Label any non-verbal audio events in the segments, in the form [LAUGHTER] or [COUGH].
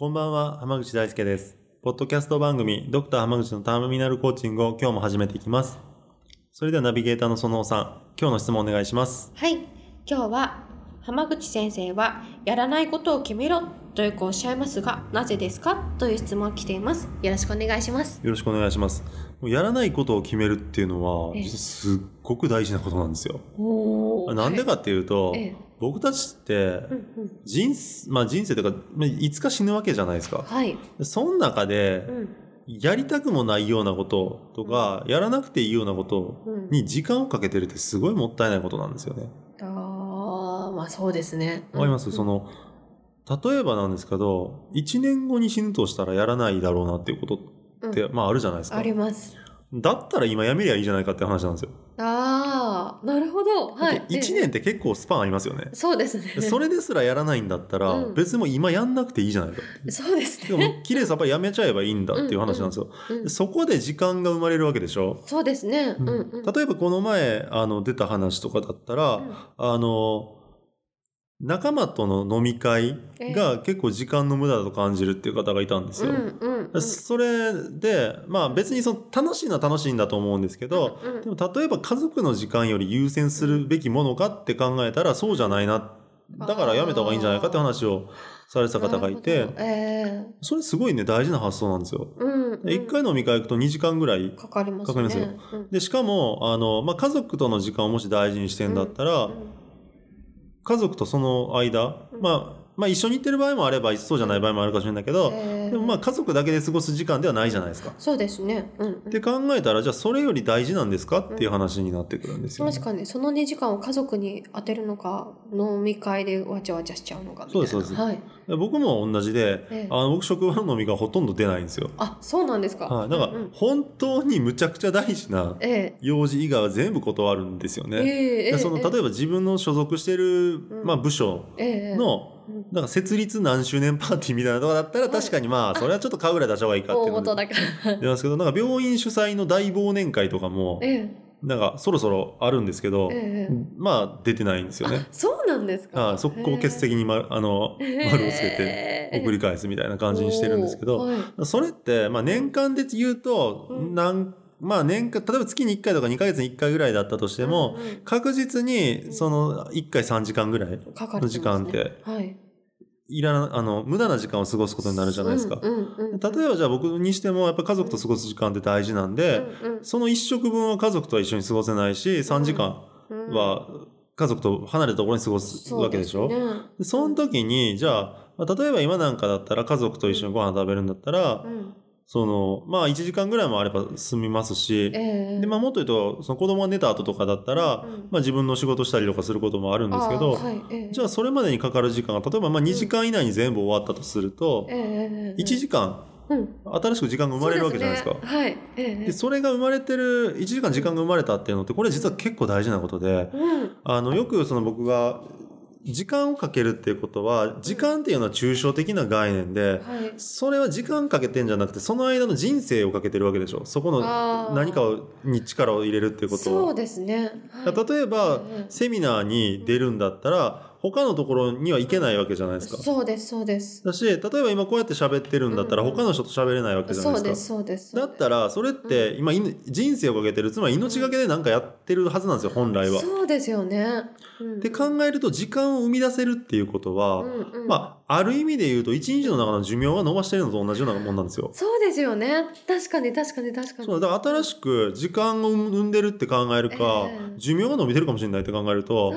こんばんは、浜口大輔です。ポッドキャスト番組、ドクター浜口のターミナルコーチングを今日も始めていきます。それではナビゲーターのそのおさん、今日の質問お願いします。はい、今日は浜口先生はやらないことを決めろとよくおっしゃいますが、なぜですか？という質問が来ています。よろしくお願いします。よろしくお願いします。もうやらないことを決めるっていうのはええ、すっごく大事なことなんですよ。おなんでかっていうと、ええ僕たちって人生、まあ人生というか、まあいつか死ぬわけじゃないですか。はい、その中でう、んやりたくもないようなこととか、やらなくていいようなことうん、に時間をかけてるってすごいもったいないことなんですよね。まあそうですね。わかります、うんその、例えばなんですけど、1年後に死ぬとしたらやらないだろうなっていうことって、まああるじゃないですかあ。ります。だったら今やめりゃいいじゃないかって話なんですよ。ああ、なるほど。はい。1年って結構スパンありますよね。そうですね。それですらやらないんだったら、うん別にもう今やんなくていいじゃないか。そうですでね。も、綺麗さっぱりやめちゃえばいいんだっていう話なんですよ。うんでそこで時間が生まれるわけでしょ。そうですね。うんうん。例えばこの前、あの、出た話とかだったら、うんあの、仲間との飲み会が結構時間の無駄だと感じるっていう方がいたんですよ。うんうんうん。それで、まあ別にその楽しいのは楽しいんだと思うんですけど、うんうんでも例えば家族の時間より優先するべきものかって考えたらそうじゃないな。だからやめた方がいいんじゃないかって話をされてた方がいてえそれすごいね大事な発想なんですよ。えうんうん。で一回飲み会行くと2時間ぐらい。かかりますね。ようんで、しかも、あの、まあ、家族との時間をもし大事にしてんだったら、うん家族とその間、うん。まあ、まあ一緒に行ってる場合もあれば、そうじゃない場合もあるかもしれないけど、ええでもまあ家族だけで過ごす時間ではないじゃないですか。そうですね。うんうん。って考えたら、じゃあそれより大事なんですかっていう話になってくるんですよ、ね。確かに。その2時間を家族に当てるのか飲み会でわちゃわちゃしちゃうのかみたいな。そうですそうです。はい、で僕も同じで、ええ。あの僕職場の飲みがほとんど出ないんですよ。あそうなんですか。はい。だから本当にむちゃくちゃ大事なえ用事以外は全部断るんですよえね。ええでその例えば自分の所属してる、ん。まあ、部署ええの、うんなんか設立何周年パーティーみたいなとこだったらはい確かにまあそれはちょっと買うぐらい出した方がいいかってい大うの元だから出ますけどなんか病院主催の大忘年会とかもええなんかそろそろあるんですけど、ええまあ出てないんですよね。そうなんですか？はい、速攻欠席に、ま、あの丸をつけて送り返すみたいな感じにしてるんですけど、それって、まあ、年間で言うと、うん。なんまあ年間例えば月に1回とか2ヶ月に1回ぐらいだったとしても、うんうん。確実にその1回3時間ぐらいの時間ってはい。いらなあの無駄な時間を過ごすことになるじゃないですか。うんうんうん、例えばじゃあ僕にしてもやっぱ家族と過ごす時間って大事なんで、うんうんその1食分は家族とは一緒に過ごせないし3時間うん。は家族と離れたところに過ごすわけでしょ、そねでその時にじゃあ例えば今なんかだったら家族と一緒にご飯食べるんだったら、うんそのまあ1時間ぐらいもあれば済みますし、ええ。でまあ、もっと言うとその子供が寝た後とかだったら、うん。まあ、自分の仕事したりとかすることもあるんですけど、はいええ。じゃあそれまでにかかる時間が例えばまあ2時間以内に全部終わったとすると、ええええ1時間うん。新しく時間が生まれるわけじゃないですか。そうね。はい。ええでそれが生まれてる1時間時間が生まれたっていうのってこれ実は結構大事なことでうん。あのよくその僕が時間をかけるっていうことは時間っていうのは抽象的な概念ではい。それは時間かけてんじゃなくてその間の人生をかけてるわけでしょそこの何かをに力を入れるっていうことそうは。ですね。はい例えばええセミナーに出るんだったら他のところには行けないわけじゃないですか。そうです、そうです。だし例えば今こうやって喋ってるんだったらうん他の人と喋れないわけじゃないでそうですす、か。そうです。だったらそれって今い人生をかけてるつまり命がけで何かやってるはずなんですよ本来は。っそうですよね。うんて考えると時間を生み出せるっていうことは、うんうんまあある意味で言うと一日の中の寿命が伸ばしてるのと同じようなもんなんですよ。そうですよね。確かに、確かに、確かに。そうだから新しく時間を生んでるって考えるか、ええ寿命が伸びてるかもしれないって考えると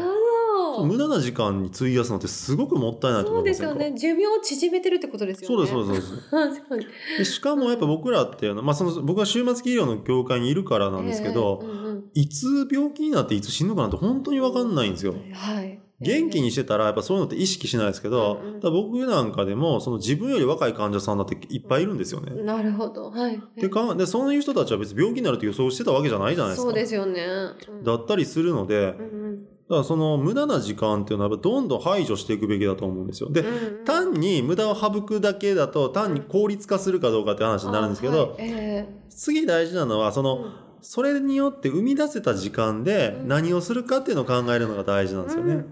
無駄な時間に費やすのってすごくもったいないとそう思いませんかですよね。寿命を縮めてるってことですよね。そうですそうですそうです。で [LAUGHS] しかもやっぱ僕らっていうのは、まあ、その僕は終末期医療の業界にいるからなんですけど、ええうんうんいつ病気になっていつ死ぬかなんて本当に分かんないんですよ。はい。元気にしてたらやっぱそういうのって意識しないですけど、うんうん僕なんかでもその自分より若い患者さんだっていっぱいいるんですよね。なるほど。はい。でかでそういう人たちは別に病気になるって予想してたわけじゃないじゃないですか。そうですよね。うんだったりするので、うんうんらその無駄な時間っていうのはどんどん排除していくべきだと思うんですよ。で、うんうん。単に無駄を省くだけだと単に効率化するかどうかって話になるんですけど、あはいえ次大事なのはその、うん。それによって生み出せた時間でうん。何をするかっていうのを考えるのが大事なんえですよね。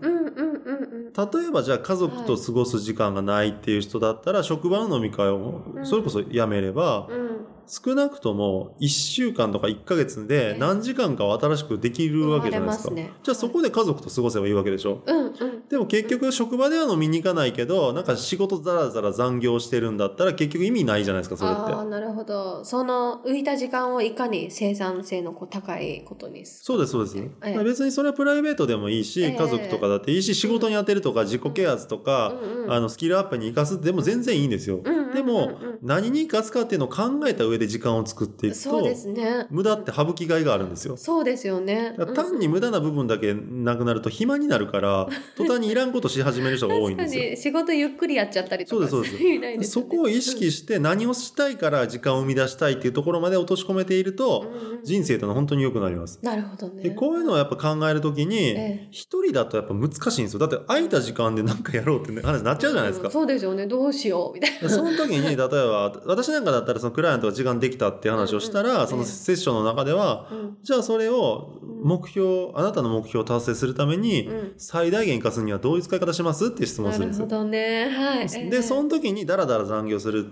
例えばじゃあ家族と過ごす時間がないっていう人だったら職場の飲み会をうん。それこそやめればうん。うん少なくとも1週間とか1ヶ月で何時間かは新しくできるわけじゃないですか。ねじゃあそこで家族と過ごせばいいわけでしょ。うんうん。でも結局職場では飲みに行かないけどなんか仕事ざらざら残業してるんだったら結局意味ないじゃないですかそれって。ああ、。なるほど。その浮いた時間をいかに生産性のこう高いことにすそうですそうです、ええ。別にそれはプライベートでもいいし、ええ。家族とかだっていいし仕事に当てるとか自己啓発とか、うんうんあのスキルアップに生かすでも全然いいんですよ、うんうんうんうんでも何に生かすかっていうのを考えた上で時間を作っていくとそうですね。無駄って省きがいがあるんですよ。そうですよね。だから単に無駄な部分だけなくなると暇になるから [LAUGHS] 途端にいらんことし始める人が多いんですよ。確かに仕事ゆっくりやっちゃったりとかそうですそうです。そこを意識して何をしたいから時間を生み出したいっていうところまで落とし込めているとうんうん。人生というのは本当に良くなります。なるほどね。でこういうのをやっぱ考えるときにええ。一人だとやっぱ難しいんですよ。だって空いた時間で何かやろうって話になっちゃうじゃないですか。うん。そうですよね。どうしようみたいな。その時に例えば私なんかだったらそのクライアントが時間できたっていう話をしたら、うん。うんそのセッションの中では、うん。じゃあそれを目標あなたの目標を達成するためにうん。最大限生かすにはどういう使い方します？っていう質問するんですよ。ほどね。はい。ええでその時にダラダラ残業する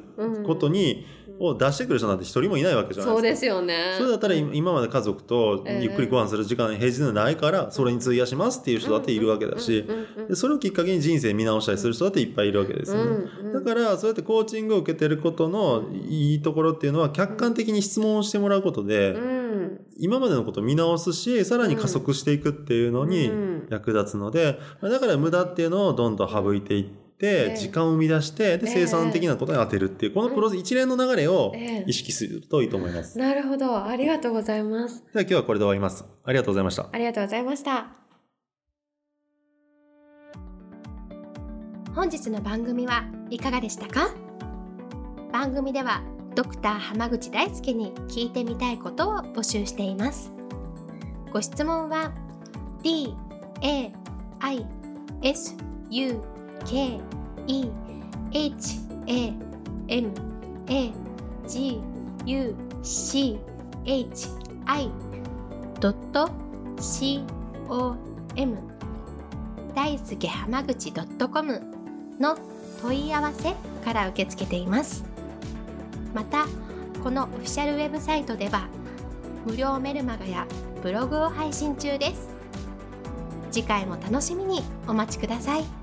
ことに、を出してくる人なんて一人もいないわけじゃないそうですか。ですよね。それだったら今今まで家族とゆっくりご飯する時間平日でないからそれに費やしますっていう人だっているわけだしでそれをきっかけに人生見直したりする人だっていっぱいいるわけですよね。うんうんだからそうやってコーチングを受けてることのいいところっていうのは客観的に質問をしてもらうことでうん今までのことを見直すしさらに加速していくっていうのにうん役立つのでまあだから無駄っていうのをどんどん省いていってええ時間を生み出してでええ生産的なことに当てるっていうこのプロセス一連の流れをええ意識するといいと思います。でなるほど。ありがとうございます。は今日はこれで終わります。ありがとうございました。ありがとうございました。本日の番組はいかがでしたか？番組ではドクター濱口大輔に聞いてみたいことを募集していますご質問は d a i s u k e h a m a g u c h i. ドット c o m. 大輔濱口 .com の問い合わせから受け付けています。またこのオフィシャルウェブサイトでは無料メルマガやブログを配信中です。次回も楽しみにお待ちください。